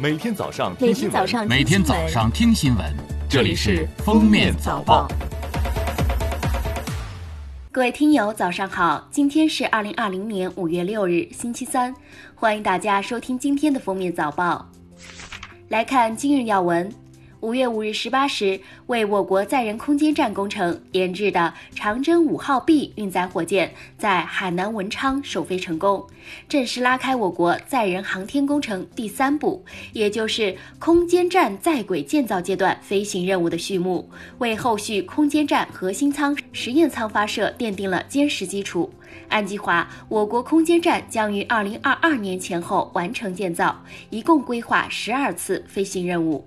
每天早上听新闻，每天早上听新闻，这里是《封面早报》。各位听友，早上好！今天是二零二零年五月六日，星期三，欢迎大家收听今天的《封面早报》。来看今日要闻。五月五日十八时，为我国载人空间站工程研制的长征五号 B 运载火箭在海南文昌首飞成功，正式拉开我国载人航天工程第三步，也就是空间站在轨建造阶段飞行任务的序幕，为后续空间站核心舱、实验舱发射奠定了坚实基础。按计划，我国空间站将于二零二二年前后完成建造，一共规划十二次飞行任务。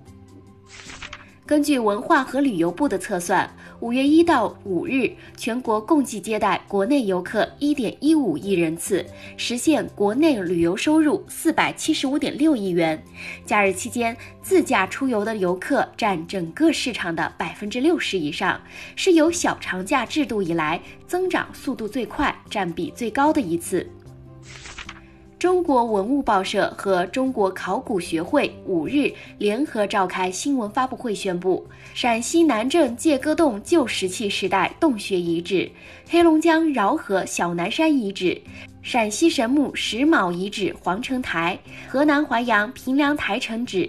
根据文化和旅游部的测算，五月一到五日，全国共计接待国内游客一点一五亿人次，实现国内旅游收入四百七十五点六亿元。假日期间，自驾出游的游客占整个市场的百分之六十以上，是有小长假制度以来增长速度最快、占比最高的一次。中国文物报社和中国考古学会五日联合召开新闻发布会，宣布陕西南郑界戈洞旧石器时代洞穴遗址、黑龙江饶河小南山遗址、陕西神木石卯遗址皇城台、河南淮阳平凉台城址、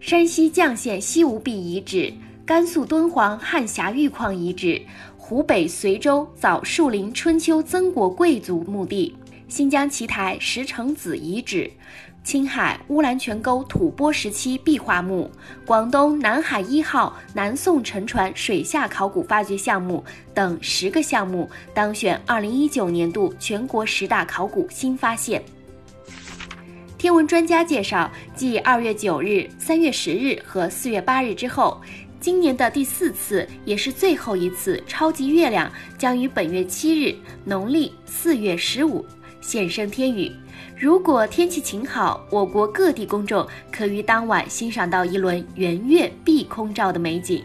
山西绛县西吴壁遗址、甘肃敦煌汉峡玉矿遗址、湖北随州枣树林春秋曾国贵族墓地。新疆奇台石城子遗址、青海乌兰泉沟吐蕃时期壁画墓、广东南海一号南宋沉船水下考古发掘项目等十个项目当选二零一九年度全国十大考古新发现。天文专家介绍，继二月九日、三月十日和四月八日之后，今年的第四次也是最后一次超级月亮将于本月七日（农历四月十五）。现身天宇，如果天气晴好，我国各地公众可于当晚欣赏到一轮圆月碧空照的美景。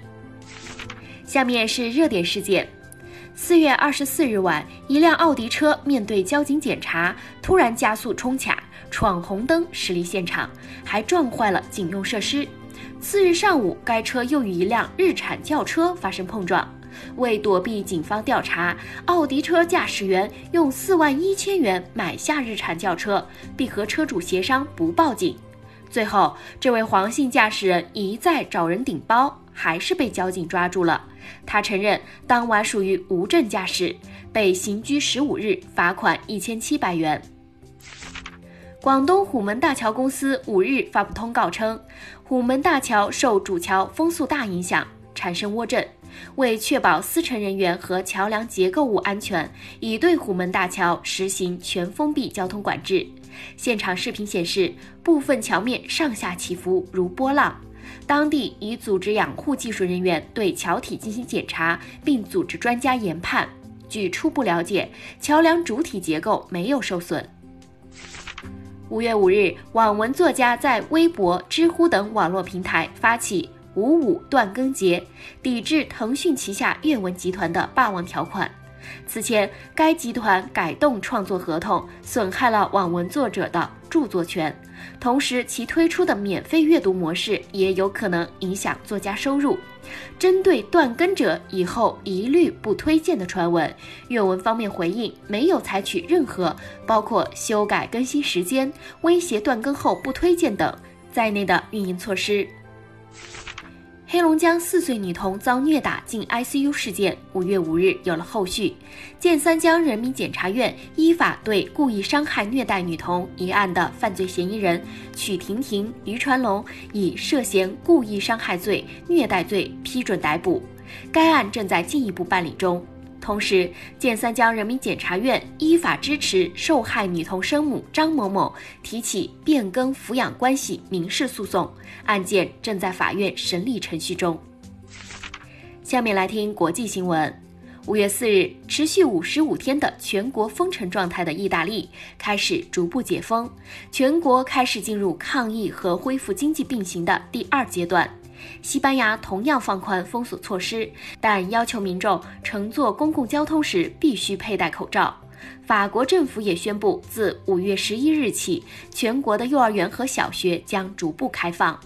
下面是热点事件：四月二十四日晚，一辆奥迪车面对交警检查，突然加速冲卡，闯红灯驶离现场，还撞坏了警用设施。次日上午，该车又与一辆日产轿车发生碰撞。为躲避警方调查，奥迪车驾驶员用四万一千元买下日产轿车，并和车主协商不报警。最后，这位黄姓驾驶人一再找人顶包，还是被交警抓住了。他承认当晚属于无证驾驶，被刑拘十五日，罚款一千七百元。广东虎门大桥公司五日发布通告称，虎门大桥受主桥风速大影响，产生涡震。为确保司乘人员和桥梁结构物安全，已对虎门大桥实行全封闭交通管制。现场视频显示，部分桥面上下起伏如波浪。当地已组织养护技术人员对桥体进行检查，并组织专家研判。据初步了解，桥梁主体结构没有受损。五月五日，网文作家在微博、知乎等网络平台发起。五五断更节，抵制腾讯旗下阅文集团的霸王条款。此前，该集团改动创作合同，损害了网文作者的著作权。同时，其推出的免费阅读模式也有可能影响作家收入。针对断更者以后一律不推荐的传闻，阅文方面回应没有采取任何包括修改更新时间、威胁断更后不推荐等在内的运营措施。黑龙江四岁女童遭虐打进 ICU 事件，五月五日有了后续。建三江人民检察院依法对故意伤害虐待女童一案的犯罪嫌疑人曲婷婷、于传龙以涉嫌故意伤害罪、虐待罪批准逮捕，该案正在进一步办理中。同时，建三江人民检察院依法支持受害女童生母张某某提起变更抚养关系民事诉讼，案件正在法院审理程序中。下面来听国际新闻。五月四日，持续五十五天的全国封城状态的意大利开始逐步解封，全国开始进入抗疫和恢复经济并行的第二阶段。西班牙同样放宽封锁措施，但要求民众乘坐公共交通时必须佩戴口罩。法国政府也宣布，自五月十一日起，全国的幼儿园和小学将逐步开放。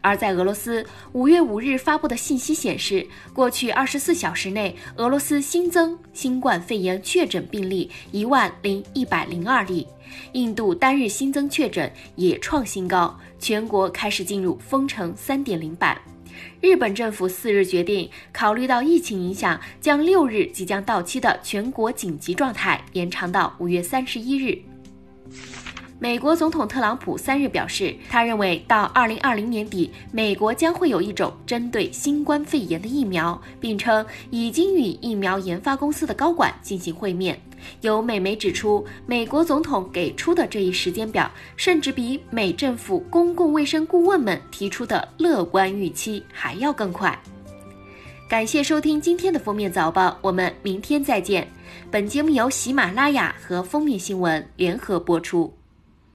而在俄罗斯，五月五日发布的信息显示，过去二十四小时内，俄罗斯新增新冠肺炎确诊病例一万零一百零二例。印度单日新增确诊也创新高，全国开始进入封城三点零版。日本政府四日决定，考虑到疫情影响，将六日即将到期的全国紧急状态延长到五月三十一日。美国总统特朗普三日表示，他认为到二零二零年底，美国将会有一种针对新冠肺炎的疫苗，并称已经与疫苗研发公司的高管进行会面。有美媒指出，美国总统给出的这一时间表，甚至比美政府公共卫生顾问们提出的乐观预期还要更快。感谢收听今天的封面早报，我们明天再见。本节目由喜马拉雅和封面新闻联合播出。